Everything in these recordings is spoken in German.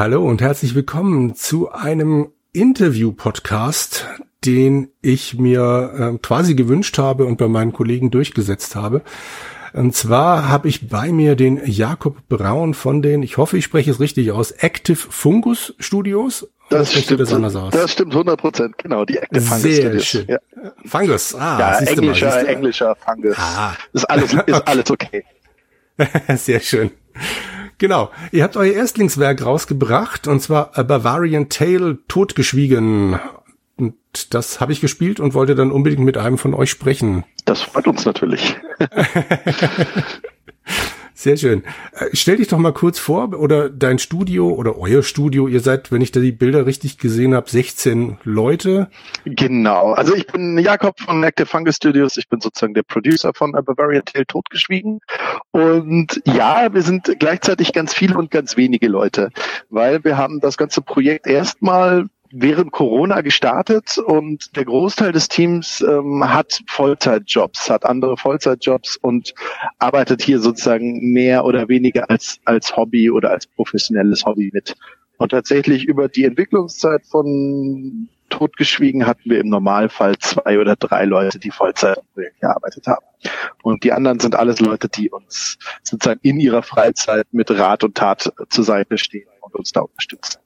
Hallo und herzlich willkommen zu einem Interview-Podcast, den ich mir äh, quasi gewünscht habe und bei meinen Kollegen durchgesetzt habe. Und zwar habe ich bei mir den Jakob Braun von den, ich hoffe, ich spreche es richtig aus, Active Fungus Studios. Das stimmt, das, anders aus? das stimmt 100 Prozent, genau, die Active Fungus Sehr Studios. Schön. Ja. Fungus, ah. Ja, englischer, mal, englischer Fungus. Ah. Ist alles, ist alles okay. Sehr schön. Genau. Ihr habt euer Erstlingswerk rausgebracht, und zwar A Bavarian Tale Totgeschwiegen. Und das habe ich gespielt und wollte dann unbedingt mit einem von euch sprechen. Das freut uns natürlich. Sehr schön. Äh, stell dich doch mal kurz vor, oder dein Studio oder euer Studio, ihr seid, wenn ich da die Bilder richtig gesehen habe, 16 Leute. Genau. Also ich bin Jakob von Active Fungus Studios. Ich bin sozusagen der Producer von A Bavarian Tale Totgeschwiegen. Und ja, wir sind gleichzeitig ganz viele und ganz wenige Leute, weil wir haben das ganze Projekt erstmal während Corona gestartet und der Großteil des Teams ähm, hat Vollzeitjobs, hat andere Vollzeitjobs und arbeitet hier sozusagen mehr oder weniger als, als Hobby oder als professionelles Hobby mit. Und tatsächlich über die Entwicklungszeit von Totgeschwiegen hatten wir im Normalfall zwei oder drei Leute, die Vollzeit gearbeitet haben. Und die anderen sind alles Leute, die uns sozusagen in ihrer Freizeit mit Rat und Tat zur Seite stehen und uns da unterstützen.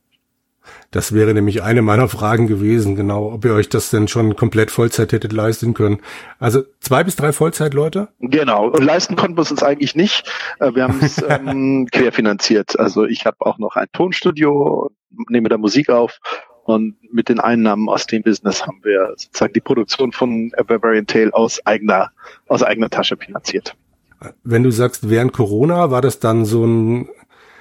Das wäre nämlich eine meiner Fragen gewesen, genau, ob ihr euch das denn schon komplett Vollzeit hättet leisten können. Also zwei bis drei Vollzeitleute? Genau, und leisten konnten wir es uns eigentlich nicht. Äh, wir haben es ähm, querfinanziert. Also ich habe auch noch ein Tonstudio, nehme da Musik auf und mit den Einnahmen aus dem Business haben wir sozusagen die Produktion von A Barbarian Tale aus eigener, aus eigener Tasche finanziert. Wenn du sagst, während Corona war das dann so ein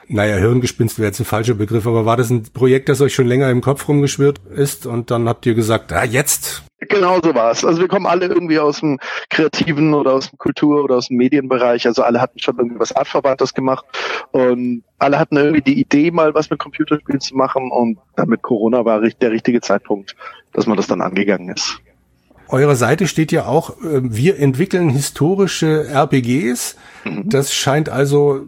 naja, Hirngespinst wäre jetzt ein falscher Begriff, aber war das ein Projekt, das euch schon länger im Kopf rumgeschwirrt ist und dann habt ihr gesagt, ah, jetzt? Genau so war es. Also wir kommen alle irgendwie aus dem kreativen oder aus dem Kultur- oder aus dem Medienbereich. Also alle hatten schon irgendwie was Artverwandtes gemacht und alle hatten irgendwie die Idee, mal was mit Computerspielen zu machen und dann mit Corona war der richtige Zeitpunkt, dass man das dann angegangen ist eurer Seite steht ja auch, äh, wir entwickeln historische RPGs. Mhm. Das scheint also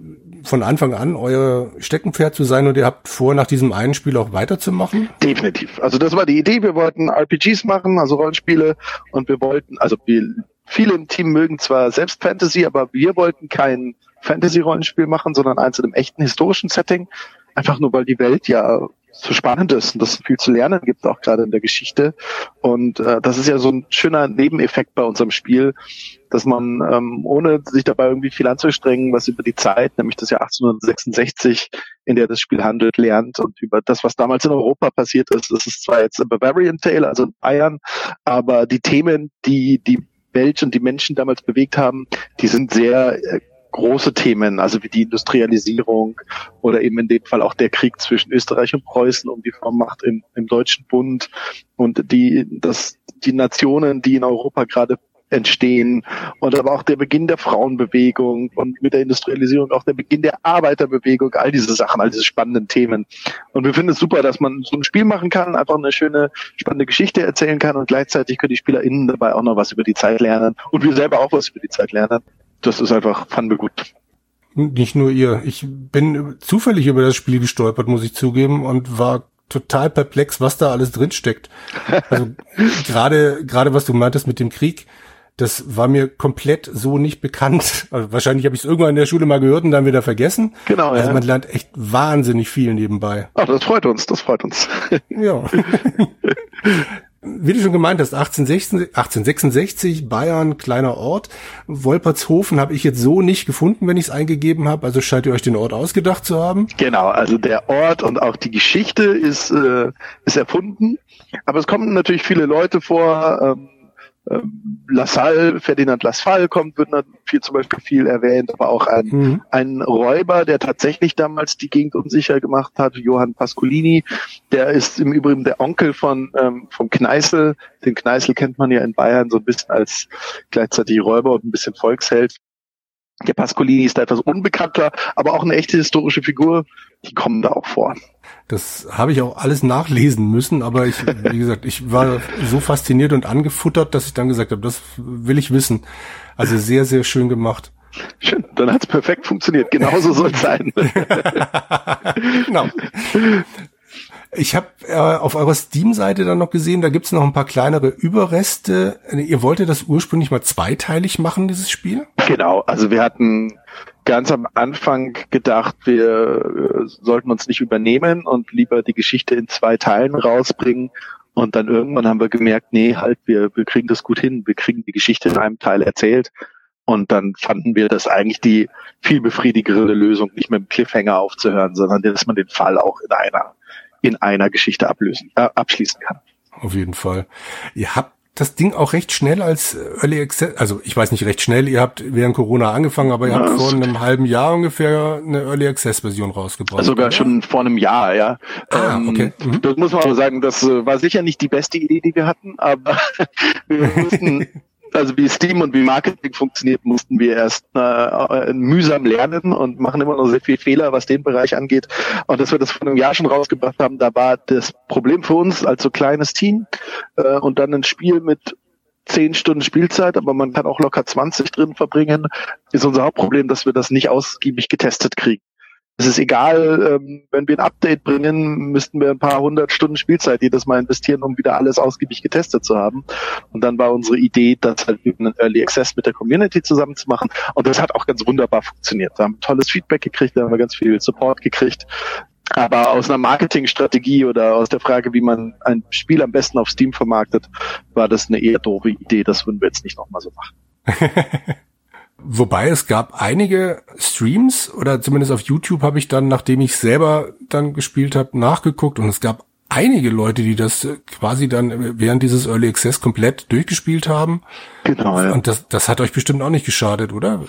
von Anfang an euer Steckenpferd zu sein und ihr habt vor, nach diesem einen Spiel auch weiterzumachen? Definitiv. Also das war die Idee. Wir wollten RPGs machen, also Rollenspiele und wir wollten, also wir, viele im Team mögen zwar selbst Fantasy, aber wir wollten kein Fantasy-Rollenspiel machen, sondern eins in einem echten historischen Setting. Einfach nur, weil die Welt ja so spannend ist und das viel zu lernen gibt, auch gerade in der Geschichte. Und äh, das ist ja so ein schöner Nebeneffekt bei unserem Spiel, dass man, ähm, ohne sich dabei irgendwie viel anzustrengen, was über die Zeit, nämlich das Jahr 1866, in der das Spiel handelt, lernt und über das, was damals in Europa passiert ist. Das ist zwar jetzt a Bavarian Tale, also in Bayern, aber die Themen, die die Welt und die Menschen damals bewegt haben, die sind sehr äh, große Themen, also wie die Industrialisierung oder eben in dem Fall auch der Krieg zwischen Österreich und Preußen um die Vormacht im, im Deutschen Bund und die, das, die Nationen, die in Europa gerade entstehen und aber auch der Beginn der Frauenbewegung und mit der Industrialisierung auch der Beginn der Arbeiterbewegung, all diese Sachen, all diese spannenden Themen. Und wir finden es super, dass man so ein Spiel machen kann, einfach eine schöne, spannende Geschichte erzählen kann und gleichzeitig können die SpielerInnen dabei auch noch was über die Zeit lernen und wir selber auch was über die Zeit lernen das ist einfach, fanden wir gut. Nicht nur ihr. Ich bin zufällig über das Spiel gestolpert, muss ich zugeben, und war total perplex, was da alles drin steckt. Also gerade gerade was du meintest mit dem Krieg, das war mir komplett so nicht bekannt. Also wahrscheinlich habe ich es irgendwann in der Schule mal gehört und dann wieder vergessen. Genau. Also ja. man lernt echt wahnsinnig viel nebenbei. Ach, das freut uns, das freut uns. ja. wie du schon gemeint hast, 1866, 1866 Bayern, kleiner Ort. Wolpertshofen habe ich jetzt so nicht gefunden, wenn ich es eingegeben habe. Also scheint ihr euch den Ort ausgedacht zu haben? Genau, also der Ort und auch die Geschichte ist, äh, ist erfunden. Aber es kommen natürlich viele Leute vor. Ähm, ähm, Lassalle, Ferdinand Lassalle kommt, wird viel, zum Beispiel viel erwähnt, aber auch ein, mhm. ein Räuber, der tatsächlich damals die Gegend unsicher gemacht hat, Johann Pascolini, der ist im Übrigen der Onkel von ähm, vom Kneißl. Den Kneißl kennt man ja in Bayern so ein bisschen als gleichzeitig Räuber und ein bisschen Volksheld. Der Pascolini ist da etwas unbekannter, aber auch eine echte historische Figur. Die kommen da auch vor. Das habe ich auch alles nachlesen müssen, aber ich, wie gesagt, ich war so fasziniert und angefuttert, dass ich dann gesagt habe, das will ich wissen. Also sehr, sehr schön gemacht. Schön, dann hat's perfekt funktioniert. Genauso soll es sein. genau. Ich habe äh, auf eurer Steam-Seite dann noch gesehen, da gibt's noch ein paar kleinere Überreste. Ihr wolltet das ursprünglich mal zweiteilig machen, dieses Spiel? Genau, also wir hatten ganz am Anfang gedacht, wir äh, sollten uns nicht übernehmen und lieber die Geschichte in zwei Teilen rausbringen. Und dann irgendwann haben wir gemerkt, nee, halt, wir, wir kriegen das gut hin, wir kriegen die Geschichte in einem Teil erzählt. Und dann fanden wir das eigentlich die viel befriedigendere Lösung, nicht mit dem Cliffhanger aufzuhören, sondern dass man den Fall auch in einer in einer Geschichte ablösen, äh, abschließen kann. Auf jeden Fall. Ihr habt das Ding auch recht schnell als Early Access, also ich weiß nicht recht schnell, ihr habt während Corona angefangen, aber ihr ja, habt vor einem halben Jahr ungefähr eine Early Access Version rausgebracht. Sogar oder? schon vor einem Jahr, ja. Ah, ähm, okay. Mhm. Das muss man aber sagen, das äh, war sicher nicht die beste Idee, die wir hatten, aber wir mussten also wie Steam und wie Marketing funktioniert, mussten wir erst äh, äh, mühsam lernen und machen immer noch sehr viel Fehler, was den Bereich angeht. Und dass wir das vor einem Jahr schon rausgebracht haben, da war das Problem für uns als so kleines Team äh, und dann ein Spiel mit zehn Stunden Spielzeit, aber man kann auch locker 20 drin verbringen, ist unser Hauptproblem, dass wir das nicht ausgiebig getestet kriegen. Es ist egal, ähm, wenn wir ein Update bringen, müssten wir ein paar hundert Stunden Spielzeit jedes Mal investieren, um wieder alles ausgiebig getestet zu haben. Und dann war unsere Idee, das halt über einen Early Access mit der Community zusammen zu machen. Und das hat auch ganz wunderbar funktioniert. Da haben wir tolles Feedback gekriegt, da haben wir ganz viel Support gekriegt. Aber aus einer Marketingstrategie oder aus der Frage, wie man ein Spiel am besten auf Steam vermarktet, war das eine eher doofe Idee. Das würden wir jetzt nicht nochmal so machen. Wobei es gab einige Streams oder zumindest auf YouTube habe ich dann, nachdem ich selber dann gespielt habe, nachgeguckt und es gab einige Leute, die das quasi dann während dieses Early Access komplett durchgespielt haben. Genau. Ja. Und das, das hat euch bestimmt auch nicht geschadet, oder?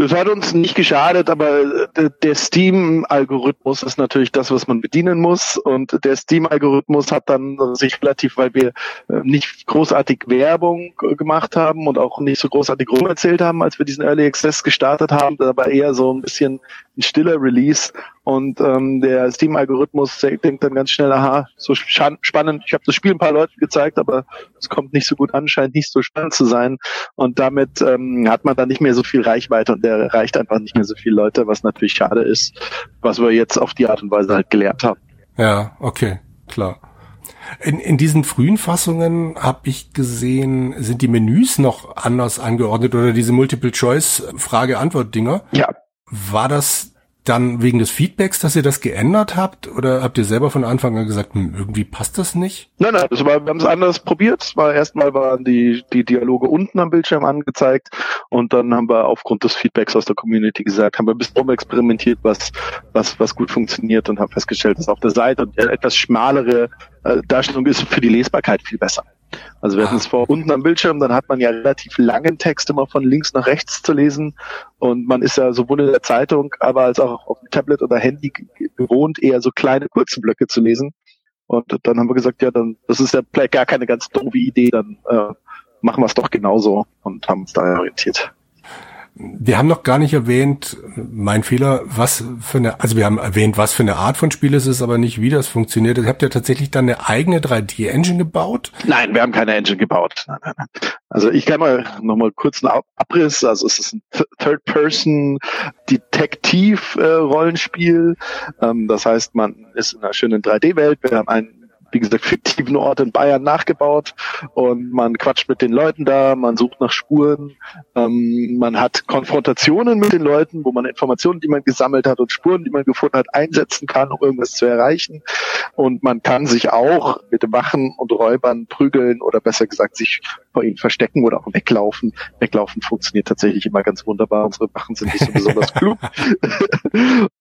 Das hat uns nicht geschadet, aber der Steam-Algorithmus ist natürlich das, was man bedienen muss. Und der Steam-Algorithmus hat dann sich relativ, weil wir äh, nicht großartig Werbung gemacht haben und auch nicht so großartig rumerzählt haben, als wir diesen Early Access gestartet haben, aber eher so ein bisschen stiller Release. Und ähm, der Steam-Algorithmus denkt dann ganz schnell, aha, so spannend, ich habe das Spiel ein paar Leuten gezeigt, aber es kommt nicht so gut an, scheint nicht so spannend zu sein. Und damit ähm, hat man dann nicht mehr so viel Reichweite und der erreicht einfach nicht mehr so viele Leute, was natürlich schade ist, was wir jetzt auf die Art und Weise halt gelernt haben. Ja, okay, klar. In, in diesen frühen Fassungen habe ich gesehen, sind die Menüs noch anders angeordnet oder diese Multiple-Choice-Frage-Antwort-Dinger. Ja. War das dann wegen des Feedbacks, dass ihr das geändert habt? Oder habt ihr selber von Anfang an gesagt, hm, irgendwie passt das nicht? Nein, nein, das war, wir haben es anders probiert. War erstmal waren die, die Dialoge unten am Bildschirm angezeigt und dann haben wir aufgrund des Feedbacks aus der Community gesagt, haben wir bis rum experimentiert, was, was, was gut funktioniert und haben festgestellt, dass auf der Seite etwas schmalere äh, Darstellung ist für die Lesbarkeit viel besser. Also wir hatten es vor unten am Bildschirm, dann hat man ja relativ langen Text immer von links nach rechts zu lesen und man ist ja sowohl in der Zeitung, aber als auch auf dem Tablet oder Handy gewohnt, eher so kleine kurze Blöcke zu lesen. Und dann haben wir gesagt, ja, dann das ist ja vielleicht gar keine ganz doofe Idee, dann äh, machen wir es doch genauso und haben uns da orientiert. Wir haben noch gar nicht erwähnt, mein Fehler, was für eine, also wir haben erwähnt, was für eine Art von Spiel es ist, aber nicht, wie das funktioniert. Ihr habt ja tatsächlich dann eine eigene 3D-Engine gebaut? Nein, wir haben keine Engine gebaut. Also ich kann mal noch mal kurz einen Abriss. Also es ist ein Third-Person-Detektiv-Rollenspiel. Ähm, das heißt, man ist in einer schönen 3D-Welt. Wir haben einen wie gesagt, fiktiven Ort in Bayern nachgebaut und man quatscht mit den Leuten da, man sucht nach Spuren, ähm, man hat Konfrontationen mit den Leuten, wo man Informationen, die man gesammelt hat und Spuren, die man gefunden hat, einsetzen kann, um irgendwas zu erreichen und man kann sich auch mit Wachen und Räubern prügeln oder besser gesagt sich vor ihnen verstecken oder auch weglaufen. Weglaufen funktioniert tatsächlich immer ganz wunderbar. Unsere Wachen sind nicht so besonders klug.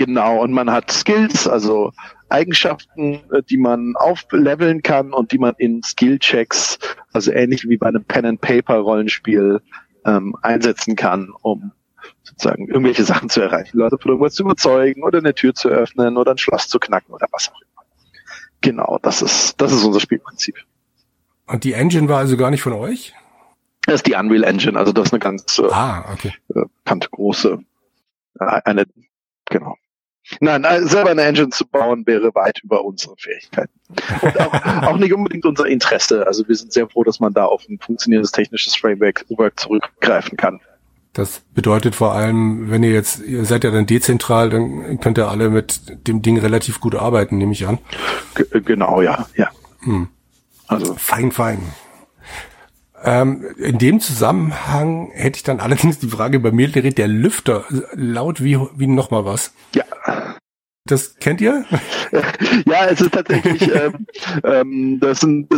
Genau, und man hat Skills, also Eigenschaften, äh, die man aufleveln kann und die man in Skill-Checks, also ähnlich wie bei einem Pen-and-Paper-Rollenspiel, ähm, einsetzen kann, um sozusagen irgendwelche Sachen zu erreichen, Leute von irgendwas zu überzeugen oder eine Tür zu öffnen oder ein Schloss zu knacken oder was auch immer. Genau, das ist, das ist unser Spielprinzip. Und die Engine war also gar nicht von euch? Das ist die Unreal Engine, also das ist eine ganz äh, ah, okay. äh, große, äh, eine, genau. Nein, äh, selber eine Engine zu bauen wäre weit über unsere Fähigkeiten. Und auch, auch nicht unbedingt unser Interesse. Also wir sind sehr froh, dass man da auf ein funktionierendes technisches Framework zurückgreifen kann. Das bedeutet vor allem, wenn ihr jetzt, ihr seid ja dann dezentral, dann könnt ihr alle mit dem Ding relativ gut arbeiten, nehme ich an. G genau, ja, ja. Hm. Also fein, fein. Ähm, in dem Zusammenhang hätte ich dann allerdings die Frage bei mir, der Lüfter, laut wie, wie noch mal was. Ja. Das kennt ihr? ja, es ist tatsächlich, ähm, ähm, das sind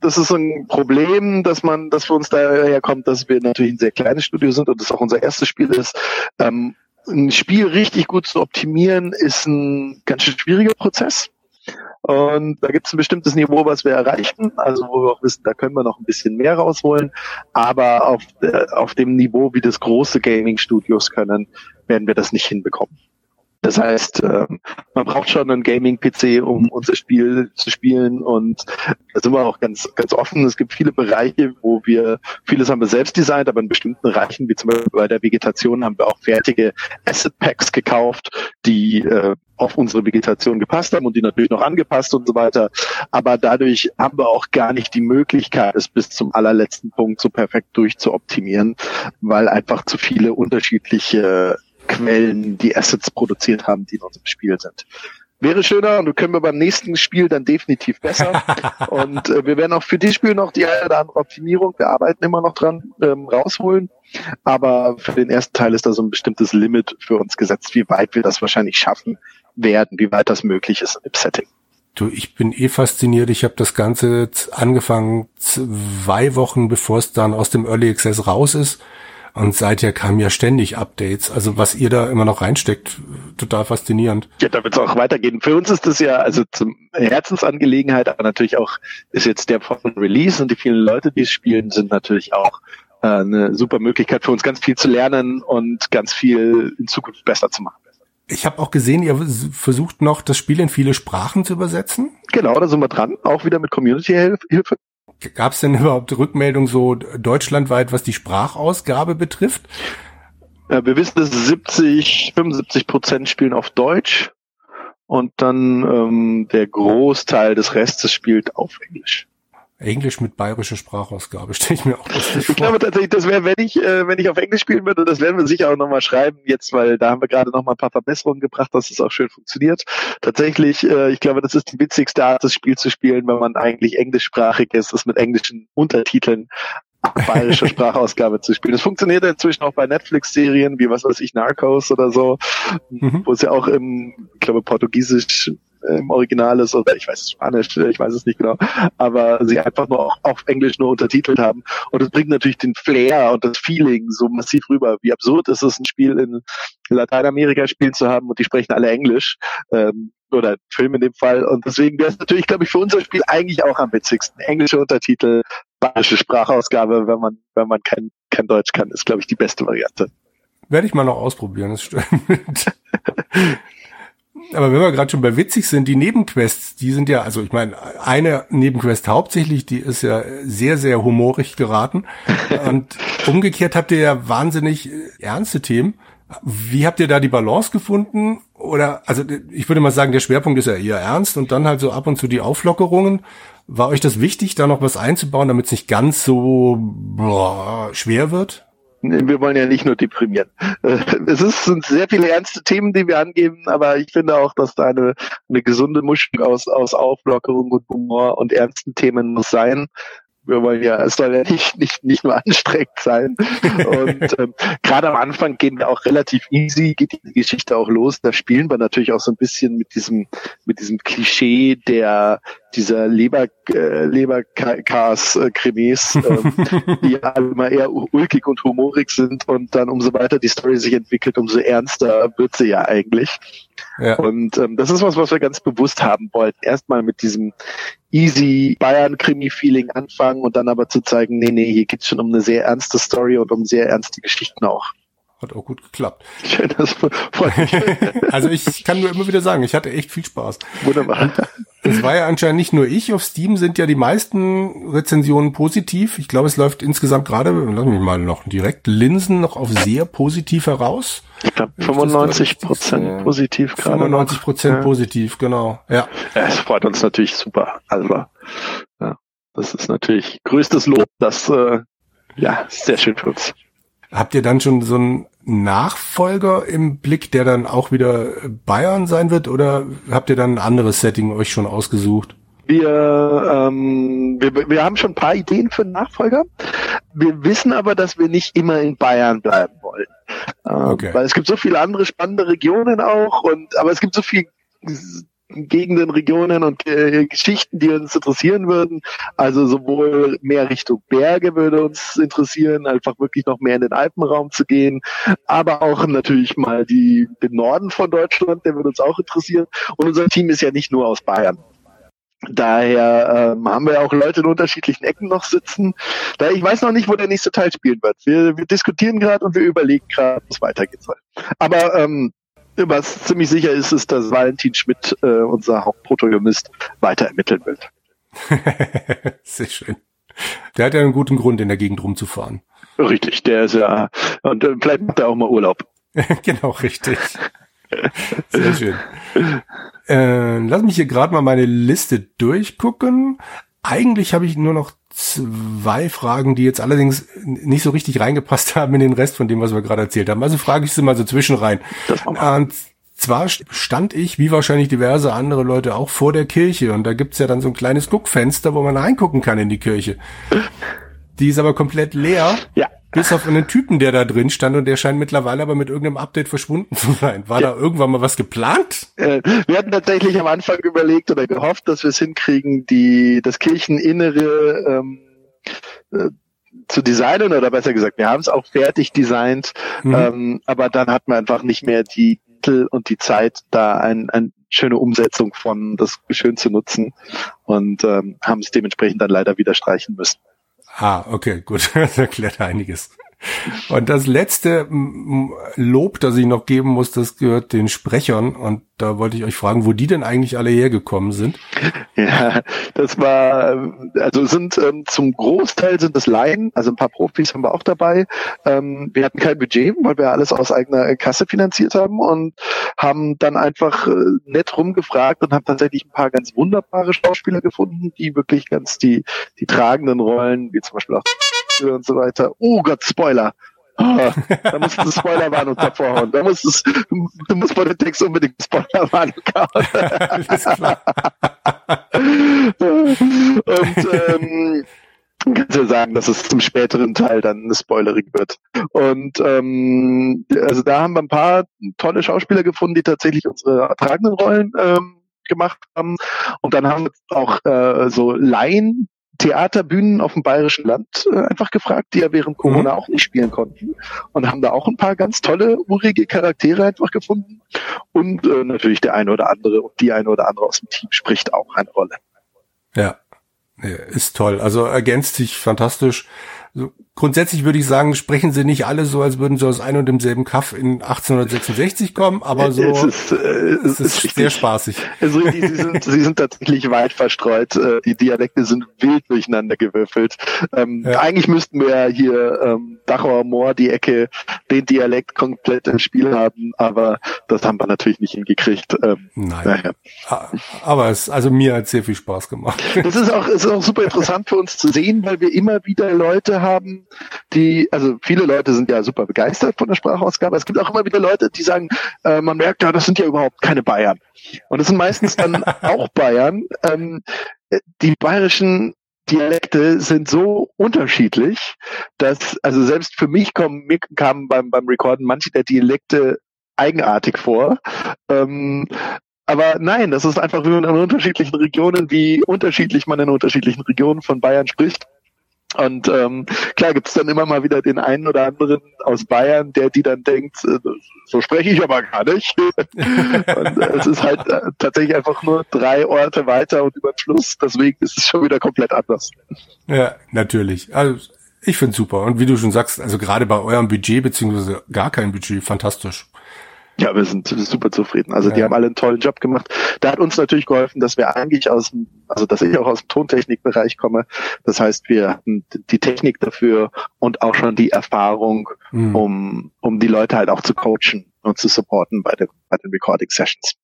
das ist ein Problem, dass man, dass für uns daher kommt, dass wir natürlich ein sehr kleines Studio sind und das auch unser erstes Spiel ist. Ähm, ein Spiel richtig gut zu optimieren, ist ein ganz schön schwieriger Prozess. Und da gibt es ein bestimmtes Niveau, was wir erreichen, also wo wir auch wissen, da können wir noch ein bisschen mehr rausholen. Aber auf, äh, auf dem Niveau, wie das große Gaming-Studios können, werden wir das nicht hinbekommen. Das heißt, ähm, man braucht schon einen Gaming-PC, um unser Spiel zu spielen. Und da sind wir auch ganz, ganz offen. Es gibt viele Bereiche, wo wir, vieles haben wir selbst designt, aber in bestimmten Bereichen, wie zum Beispiel bei der Vegetation, haben wir auch fertige Asset Packs gekauft, die äh, auf unsere Vegetation gepasst haben und die natürlich noch angepasst und so weiter. Aber dadurch haben wir auch gar nicht die Möglichkeit, es bis zum allerletzten Punkt so perfekt durchzuoptimieren, weil einfach zu viele unterschiedliche Quellen die Assets produziert haben, die in unserem Spiel sind. Wäre schöner und können wir beim nächsten Spiel dann definitiv besser. und äh, wir werden auch für das Spiel noch die eine oder andere Optimierung, wir arbeiten immer noch dran, ähm, rausholen. Aber für den ersten Teil ist da so ein bestimmtes Limit für uns gesetzt, wie weit wir das wahrscheinlich schaffen werden, wie weit das möglich ist im Setting. Du, ich bin eh fasziniert. Ich habe das Ganze angefangen zwei Wochen, bevor es dann aus dem Early Access raus ist. Und seither kamen ja ständig Updates. Also was ihr da immer noch reinsteckt, total faszinierend. Ja, da wird es auch weitergehen. Für uns ist das ja also zum Herzensangelegenheit, aber natürlich auch ist jetzt der von Release und die vielen Leute, die es spielen, sind natürlich auch äh, eine super Möglichkeit für uns, ganz viel zu lernen und ganz viel in Zukunft besser zu machen. Ich habe auch gesehen, ihr versucht noch, das Spiel in viele Sprachen zu übersetzen. Genau, da sind wir dran, auch wieder mit Community-Hilfe. Gab es denn überhaupt Rückmeldungen so deutschlandweit, was die Sprachausgabe betrifft? Ja, wir wissen, dass 70, 75 Prozent spielen auf Deutsch und dann ähm, der Großteil des Restes spielt auf Englisch. Englisch mit bayerischer Sprachausgabe, stelle ich mir auch lustig vor. Ich glaube tatsächlich, das wäre, wenn ich, äh, wenn ich auf Englisch spielen würde, das werden wir sicher auch nochmal schreiben jetzt, weil da haben wir gerade nochmal ein paar Verbesserungen gebracht, dass es auch schön funktioniert. Tatsächlich, äh, ich glaube, das ist die witzigste Art, das Spiel zu spielen, wenn man eigentlich englischsprachig ist, ist mit englischen Untertiteln bayerische Sprachausgabe zu spielen. Das funktioniert inzwischen auch bei Netflix-Serien, wie was weiß ich, Narcos oder so, mhm. wo es ja auch im, ich glaube, Portugiesisch im Original ist oder ich weiß es Spanisch, ich weiß es nicht genau, aber sie einfach nur auch auf Englisch nur untertitelt haben. Und es bringt natürlich den Flair und das Feeling so massiv rüber. Wie absurd ist es, ein Spiel in Lateinamerika spielen zu haben und die sprechen alle Englisch. Ähm, oder Film in dem Fall. Und deswegen wäre es natürlich, glaube ich, für unser Spiel eigentlich auch am witzigsten. Englische Untertitel, bayerische Sprachausgabe, wenn man, wenn man kein, kein Deutsch kann, ist, glaube ich, die beste Variante. Werde ich mal noch ausprobieren, das stimmt. Aber wenn wir gerade schon bei witzig sind, die Nebenquests, die sind ja, also ich meine, eine Nebenquest hauptsächlich, die ist ja sehr, sehr humorig geraten. Und umgekehrt habt ihr ja wahnsinnig ernste Themen. Wie habt ihr da die Balance gefunden? Oder, also ich würde mal sagen, der Schwerpunkt ist ja eher ernst und dann halt so ab und zu die Auflockerungen. War euch das wichtig, da noch was einzubauen, damit es nicht ganz so boah, schwer wird? Wir wollen ja nicht nur deprimieren. Äh, es ist, sind sehr viele ernste Themen, die wir angeben, aber ich finde auch, dass da eine, eine gesunde Mischung aus, aus Auflockerung und Humor und ernsten Themen muss sein wir wollen ja, es soll ja nicht, nicht, nicht nur anstrengend sein. Und ähm, gerade am Anfang gehen wir auch relativ easy, geht die Geschichte auch los. Da spielen wir natürlich auch so ein bisschen mit diesem, mit diesem Klischee der dieser Leber, äh, Leberkas-Krimis, äh, die ja immer eher ulkig und humorig sind und dann umso weiter die Story sich entwickelt, umso ernster wird sie ja eigentlich. Ja. Und ähm, das ist was, was wir ganz bewusst haben wollten. Erstmal mit diesem easy Bayern-Krimi-Feeling anfangen und dann aber zu zeigen, nee, nee, hier geht's schon um eine sehr ernste Story und um sehr ernste Geschichten auch. Hat auch gut geklappt. Schön, das freut mich. also ich kann nur immer wieder sagen, ich hatte echt viel Spaß. Wunderbar. Es war ja anscheinend nicht nur ich. Auf Steam sind ja die meisten Rezensionen positiv. Ich glaube, es läuft insgesamt gerade, lass mich mal noch direkt, Linsen noch auf sehr positiv heraus. Ich glaube 95 Prozent positiv gerade. 95 Prozent positiv, genau. Ja. ja. Es freut uns natürlich super. Also, ja, das ist natürlich größtes Lob. Das, äh, ja, sehr schön für uns. Habt ihr dann schon so einen Nachfolger im Blick, der dann auch wieder Bayern sein wird, oder habt ihr dann ein anderes Setting euch schon ausgesucht? Wir, ähm, wir, wir haben schon ein paar Ideen für einen Nachfolger. Wir wissen aber, dass wir nicht immer in Bayern bleiben wollen. Ähm, okay. Weil es gibt so viele andere spannende Regionen auch und aber es gibt so viel Gegenden, Regionen und äh, Geschichten, die uns interessieren würden. Also sowohl mehr Richtung Berge würde uns interessieren, einfach wirklich noch mehr in den Alpenraum zu gehen, aber auch natürlich mal die, den Norden von Deutschland, der würde uns auch interessieren. Und unser Team ist ja nicht nur aus Bayern. Daher ähm, haben wir auch Leute in unterschiedlichen Ecken noch sitzen. Da ich weiß noch nicht, wo der nächste Teil spielen wird. Wir, wir diskutieren gerade und wir überlegen gerade, was weitergehen soll. Aber ähm, was ziemlich sicher ist, ist, dass Valentin Schmidt, äh, unser Hauptprotagonist, weiter ermitteln wird. Sehr schön. Der hat ja einen guten Grund, in der Gegend rumzufahren. Richtig, der ist ja, und äh, vielleicht macht er auch mal Urlaub. genau, richtig. Sehr schön. Äh, lass mich hier gerade mal meine Liste durchgucken. Eigentlich habe ich nur noch zwei Fragen, die jetzt allerdings nicht so richtig reingepasst haben in den Rest von dem, was wir gerade erzählt haben. Also frage ich sie mal so zwischen rein. Und zwar stand ich, wie wahrscheinlich diverse andere Leute, auch vor der Kirche. Und da gibt's ja dann so ein kleines Guckfenster, wo man reingucken kann in die Kirche. Die ist aber komplett leer. Ja. Bis auf einen Typen, der da drin stand und der scheint mittlerweile aber mit irgendeinem Update verschwunden zu sein. War ja. da irgendwann mal was geplant? Äh, wir hatten tatsächlich am Anfang überlegt oder gehofft, dass wir es hinkriegen, die das Kircheninnere ähm, äh, zu designen oder besser gesagt, wir haben es auch fertig designt, mhm. ähm, aber dann hat man einfach nicht mehr die Mittel und die Zeit, da ein, ein schöne Umsetzung von das schön zu nutzen und ähm, haben es dementsprechend dann leider wieder streichen müssen. Ah, okay, gut. Das erklärt einiges. Und das letzte Lob, das ich noch geben muss, das gehört den Sprechern. Und da wollte ich euch fragen, wo die denn eigentlich alle hergekommen sind. Ja, das war, also sind ähm, zum Großteil sind es Laien, also ein paar Profis haben wir auch dabei. Ähm, wir hatten kein Budget, weil wir alles aus eigener Kasse finanziert haben und haben dann einfach äh, nett rumgefragt und haben tatsächlich ein paar ganz wunderbare Schauspieler gefunden, die wirklich ganz die, die tragenden Rollen, wie zum Beispiel auch und so weiter. Oh Gott, Spoiler. Ah, da musst du Spoilerwarnung davor hauen. Da musst du, du musst bei den Text unbedingt Spoilerwarnung hauen. Alles klar. und ähm, kannst ja sagen, dass es zum späteren Teil dann spoilerig wird. Und ähm, also da haben wir ein paar tolle Schauspieler gefunden, die tatsächlich unsere tragenden Rollen ähm, gemacht haben. Und dann haben wir auch äh, so Laien Theaterbühnen auf dem bayerischen Land äh, einfach gefragt, die ja während Corona mhm. auch nicht spielen konnten und haben da auch ein paar ganz tolle, urige Charaktere einfach gefunden und äh, natürlich der eine oder andere und die eine oder andere aus dem Team spricht auch eine Rolle. Ja, ist toll. Also ergänzt sich fantastisch. Grundsätzlich würde ich sagen, sprechen sie nicht alle so, als würden sie aus einem und demselben Kaff in 1866 kommen, aber so es ist, äh, es ist, ist sehr spaßig. Also sie, sind, sie sind tatsächlich weit verstreut. Äh, die Dialekte sind wild durcheinander gewürfelt. Ähm, ja. Eigentlich müssten wir ja hier ähm, Dachauer Moor, die Ecke, den Dialekt komplett im Spiel haben, aber das haben wir natürlich nicht hingekriegt. Ähm, Nein. Naja. Aber es, also mir hat sehr viel Spaß gemacht. Das ist auch, ist auch super interessant für uns zu sehen, weil wir immer wieder Leute haben, die, also viele Leute sind ja super begeistert von der Sprachausgabe. Es gibt auch immer wieder Leute, die sagen, äh, man merkt ja, das sind ja überhaupt keine Bayern. Und das sind meistens dann auch Bayern. Ähm, die bayerischen Dialekte sind so unterschiedlich, dass, also selbst für mich kommen, mir kamen beim, beim Recorden manche der Dialekte eigenartig vor. Ähm, aber nein, das ist einfach nur in unterschiedlichen Regionen, wie unterschiedlich man in unterschiedlichen Regionen von Bayern spricht. Und ähm, klar gibt es dann immer mal wieder den einen oder anderen aus Bayern, der die dann denkt, äh, so spreche ich aber gar nicht. und äh, es ist halt äh, tatsächlich einfach nur drei Orte weiter und über den Fluss. Deswegen ist es schon wieder komplett anders. Ja, natürlich. Also ich finde super. Und wie du schon sagst, also gerade bei eurem Budget beziehungsweise gar kein Budget, fantastisch. Ja, wir sind super zufrieden. Also ja. die haben alle einen tollen Job gemacht. Da hat uns natürlich geholfen, dass wir eigentlich aus dem, also dass ich auch aus dem Tontechnikbereich komme. Das heißt, wir hatten die Technik dafür und auch schon die Erfahrung, mhm. um, um die Leute halt auch zu coachen und zu supporten bei den, bei den Recording Sessions.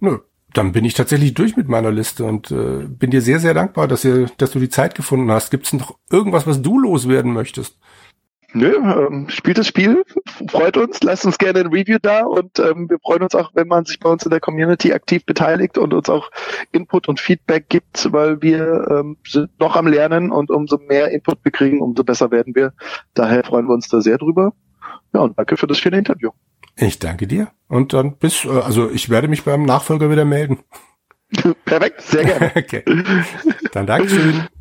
Nö, dann bin ich tatsächlich durch mit meiner Liste und äh, bin dir sehr, sehr dankbar, dass ihr, dass du die Zeit gefunden hast. Gibt es noch irgendwas, was du loswerden möchtest? Nö, ähm, spielt das Spiel, freut uns, lasst uns gerne ein Review da und ähm, wir freuen uns auch, wenn man sich bei uns in der Community aktiv beteiligt und uns auch Input und Feedback gibt, weil wir ähm, sind noch am Lernen und umso mehr Input wir kriegen, umso besser werden wir. Daher freuen wir uns da sehr drüber. Ja, und danke für das schöne Interview. Ich danke dir. Und dann bis, äh, also ich werde mich beim Nachfolger wieder melden. Perfekt, sehr gerne. okay. Dann Dankeschön.